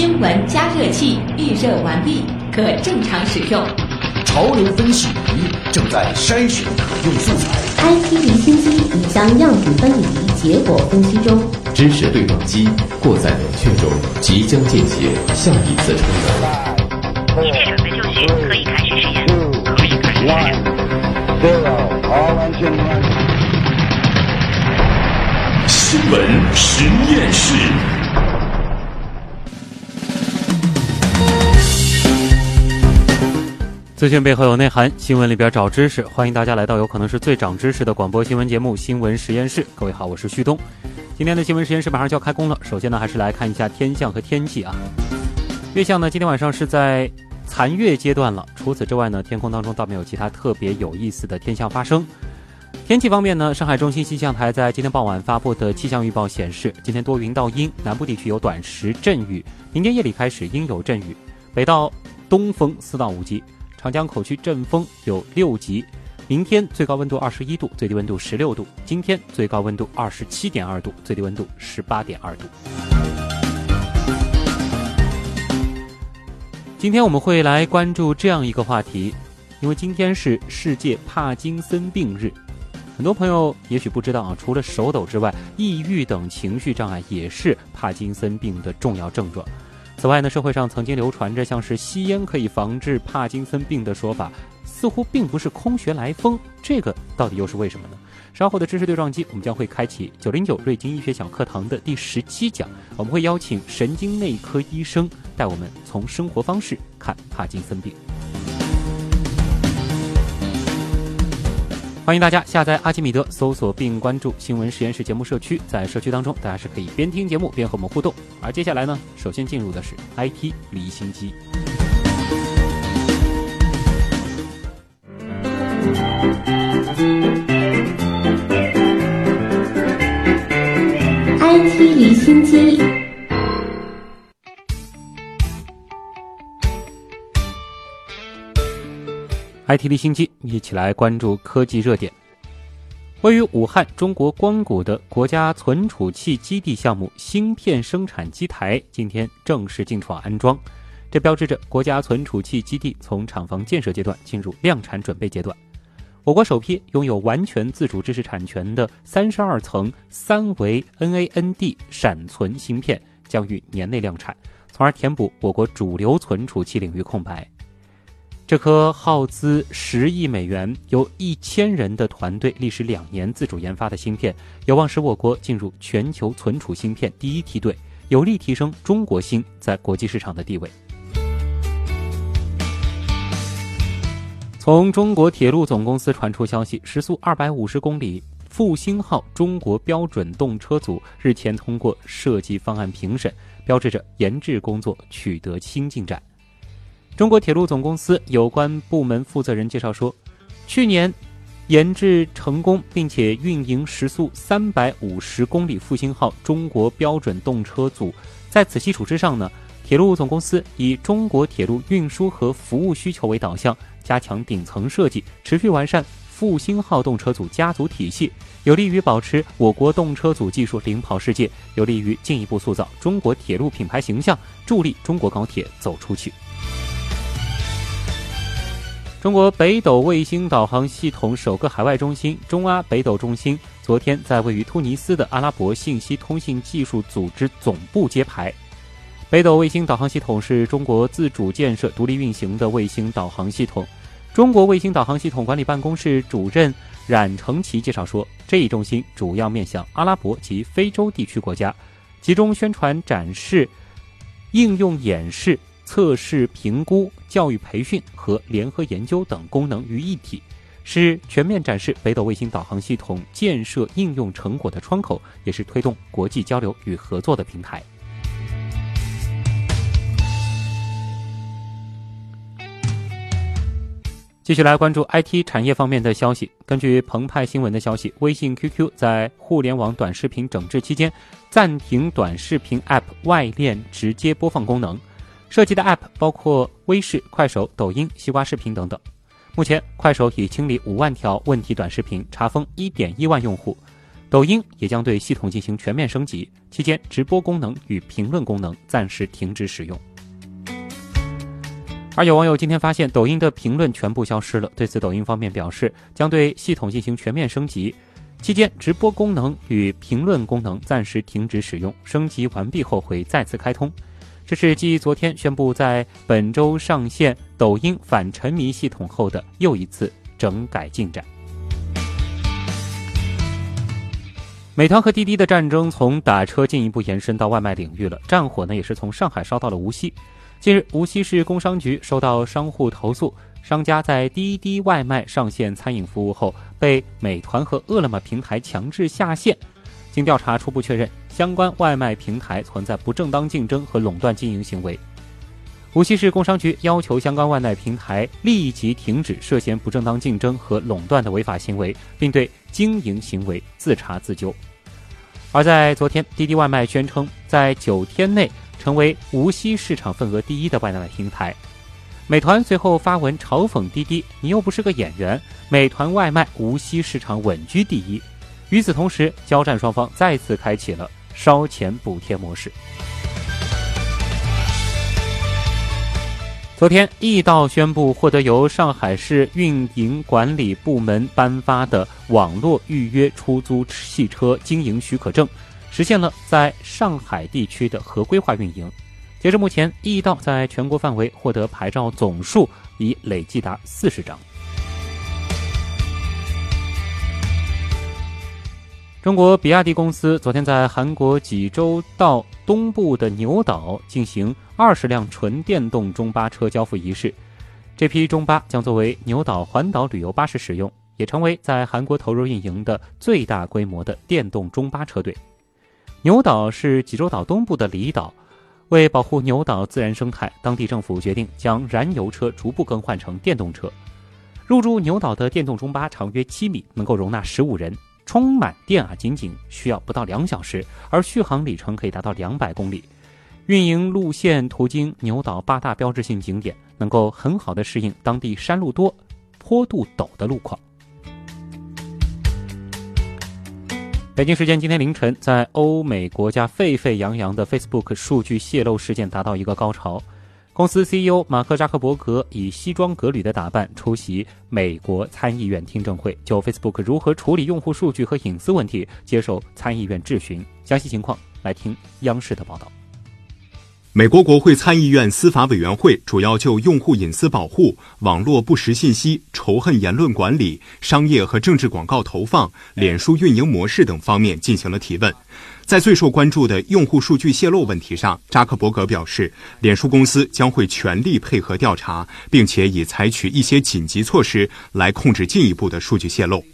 新闻加热器预热完毕，可正常使用。潮流分析仪正在筛选可用素材。IT 离心机已将样品分离，结果分析中。知识对撞机过载冷却中，即将进行下一次充能。一切准备就绪，可以开始实验。可以开始实验。新闻实验室。资讯背后有内涵，新闻里边找知识。欢迎大家来到有可能是最长知识的广播新闻节目《新闻实验室》。各位好，我是旭东。今天的新闻实验室马上就要开工了。首先呢，还是来看一下天象和天气啊。月相呢，今天晚上是在残月阶段了。除此之外呢，天空当中倒没有其他特别有意思的天象发生。天气方面呢，上海中心气象台在今天傍晚发布的气象预报显示，今天多云到阴，南部地区有短时阵雨，明天夜里开始阴有阵雨，北到东风四到五级。长江口区阵风有六级，明天最高温度二十一度，最低温度十六度。今天最高温度二十七点二度，最低温度十八点二度。今天我们会来关注这样一个话题，因为今天是世界帕金森病日，很多朋友也许不知道啊，除了手抖之外，抑郁等情绪障碍也是帕金森病的重要症状。此外呢，社会上曾经流传着像是吸烟可以防治帕金森病的说法，似乎并不是空穴来风。这个到底又是为什么呢？稍后的知识对撞机，我们将会开启九零九瑞金医学小课堂的第十七讲，我们会邀请神经内科医生带我们从生活方式看帕金森病。欢迎大家下载阿基米德，搜索并关注新闻实验室节目社区。在社区当中，大家是可以边听节目边和我们互动。而接下来呢，首先进入的是 IT 离心机。IT 离心机。IT 离心机，一起来关注科技热点。位于武汉中国光谷的国家存储器基地项目芯片生产机台今天正式进场安装，这标志着国家存储器基地从厂房建设阶段进入量产准备阶段。我国首批拥有完全自主知识产权的三十二层三维 NAND 闪存芯片将于年内量产，从而填补我国主流存储器领域空白。这颗耗资十亿美元、由一千人的团队历时两年自主研发的芯片，有望使我国进入全球存储芯片第一梯队，有力提升中国芯在国际市场的地位。从中国铁路总公司传出消息，时速二百五十公里复兴号中国标准动车组日前通过设计方案评审，标志着研制工作取得新进展。中国铁路总公司有关部门负责人介绍说，去年研制成功并且运营时速三百五十公里复兴号中国标准动车组，在此基础之上呢，铁路总公司以中国铁路运输和服务需求为导向，加强顶层设计，持续完善复兴号动车组家族体系，有利于保持我国动车组技术领跑世界，有利于进一步塑造中国铁路品牌形象，助力中国高铁走出去。中国北斗卫星导航系统首个海外中心中阿北斗中心昨天在位于突尼斯的阿拉伯信息通信技术组织总部揭牌。北斗卫星导航系统是中国自主建设、独立运行的卫星导航系统。中国卫星导航系统管理办公室主任冉成奇介绍说，这一中心主要面向阿拉伯及非洲地区国家，集中宣传、展示、应用演示。测试、评估、教育培训和联合研究等功能于一体，是全面展示北斗卫星导航系统建设应用成果的窗口，也是推动国际交流与合作的平台。继续来关注 IT 产业方面的消息。根据澎湃新闻的消息，微信 QQ 在互联网短视频整治期间，暂停短视频 App 外链直接播放功能。涉及的 App 包括微视、快手、抖音、西瓜视频等等。目前，快手已清理五万条问题短视频，查封一点一万用户。抖音也将对系统进行全面升级，期间直播功能与评论功能暂时停止使用。而有网友今天发现抖音的评论全部消失了，对此抖音方面表示将对系统进行全面升级，期间直播功能与评论功能暂时停止使用，升级完毕后会再次开通。这是继昨天宣布在本周上线抖音反沉迷系统后的又一次整改进展。美团和滴滴的战争从打车进一步延伸到外卖领域了，战火呢也是从上海烧到了无锡。近日，无锡市工商局收到商户投诉，商家在滴滴外卖上线餐饮服务后，被美团和饿了么平台强制下线。经调查，初步确认相关外卖平台存在不正当竞争和垄断经营行为。无锡市工商局要求相关外卖平台立即停止涉嫌不正当竞争和垄断的违法行为，并对经营行为自查自纠。而在昨天，滴滴外卖宣称在九天内成为无锡市场份额第一的外卖平台。美团随后发文嘲讽滴滴：“你又不是个演员。”美团外卖无锡市场稳居第一。与此同时，交战双方再次开启了烧钱补贴模式。昨天，易到宣布获得由上海市运营管理部门颁发的网络预约出租汽车经营许可证，实现了在上海地区的合规化运营。截至目前，易到在全国范围获得牌照总数已累计达四十张。中国比亚迪公司昨天在韩国济州道东部的牛岛进行二十辆纯电动中巴车交付仪式。这批中巴将作为牛岛环岛旅游巴士使用，也成为在韩国投入运营的最大规模的电动中巴车队。牛岛是济州岛东部的离岛，为保护牛岛自然生态，当地政府决定将燃油车逐步更换成电动车。入驻牛岛的电动中巴长约七米，能够容纳十五人。充满电啊，仅仅需要不到两小时，而续航里程可以达到两百公里。运营路线途经牛岛八大标志性景点，能够很好的适应当地山路多、坡度陡的路况。北京时间今天凌晨，在欧美国家沸沸扬扬的 Facebook 数据泄露事件达到一个高潮。公司 CEO 马克扎克伯格以西装革履的打扮出席美国参议院听证会，就 Facebook 如何处理用户数据和隐私问题接受参议院质询。详细情况来听央视的报道。美国国会参议院司法委员会主要就用户隐私保护、网络不实信息、仇恨言论管理、商业和政治广告投放、脸书运营模式等方面进行了提问。在最受关注的用户数据泄露问题上，扎克伯格表示，脸书公司将会全力配合调查，并且已采取一些紧急措施来控制进一步的数据泄露。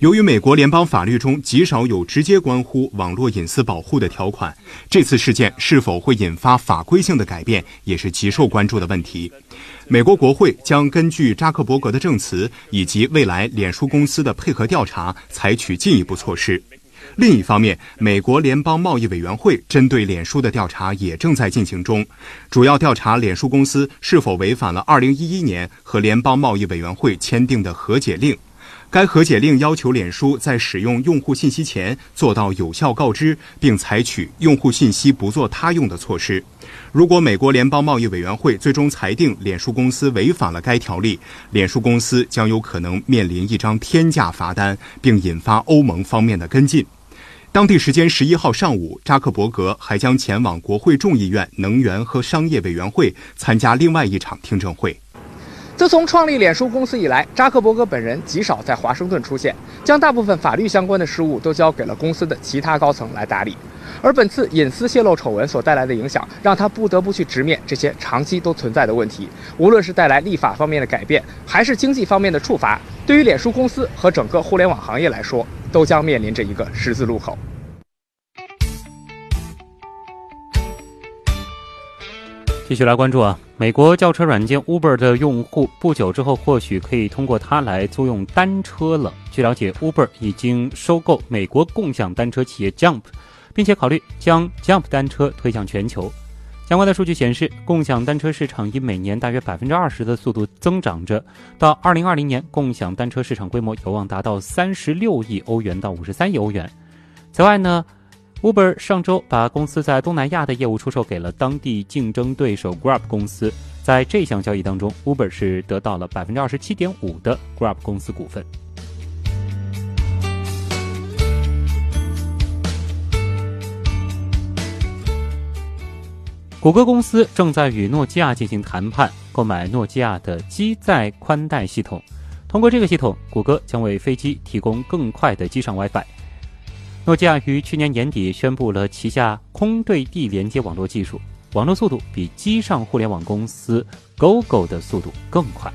由于美国联邦法律中极少有直接关乎网络隐私保护的条款，这次事件是否会引发法规性的改变，也是极受关注的问题。美国国会将根据扎克伯格的证词以及未来脸书公司的配合调查，采取进一步措施。另一方面，美国联邦贸易委员会针对脸书的调查也正在进行中，主要调查脸书公司是否违反了2011年和联邦贸易委员会签订的和解令。该和解令要求脸书在使用用户信息前做到有效告知，并采取用户信息不做他用的措施。如果美国联邦贸易委员会最终裁定脸书公司违反了该条例，脸书公司将有可能面临一张天价罚单，并引发欧盟方面的跟进。当地时间十一号上午，扎克伯格还将前往国会众议院能源和商业委员会参加另外一场听证会。自从创立脸书公司以来，扎克伯格本人极少在华盛顿出现，将大部分法律相关的事务都交给了公司的其他高层来打理。而本次隐私泄露丑闻所带来的影响，让他不得不去直面这些长期都存在的问题。无论是带来立法方面的改变，还是经济方面的处罚，对于脸书公司和整个互联网行业来说，都将面临着一个十字路口。继续来关注啊，美国轿车软件 Uber 的用户不久之后或许可以通过它来租用单车了。据了解，Uber 已经收购美国共享单车企业 Jump，并且考虑将 Jump 单车推向全球。相关的数据显示，共享单车市场以每年大约百分之二十的速度增长着，到二零二零年，共享单车市场规模有望达到三十六亿欧元到五十三亿欧元。此外呢，Uber 上周把公司在东南亚的业务出售给了当地竞争对手 Grab 公司，在这项交易当中，Uber 是得到了百分之二十七点五的 Grab 公司股份。谷歌公司正在与诺基亚进行谈判，购买诺基亚的机载宽带系统。通过这个系统，谷歌将为飞机提供更快的机上 WiFi。诺基亚于去年年底宣布了旗下空对地连接网络技术，网络速度比机上互联网公司 Gogo 的速度更快。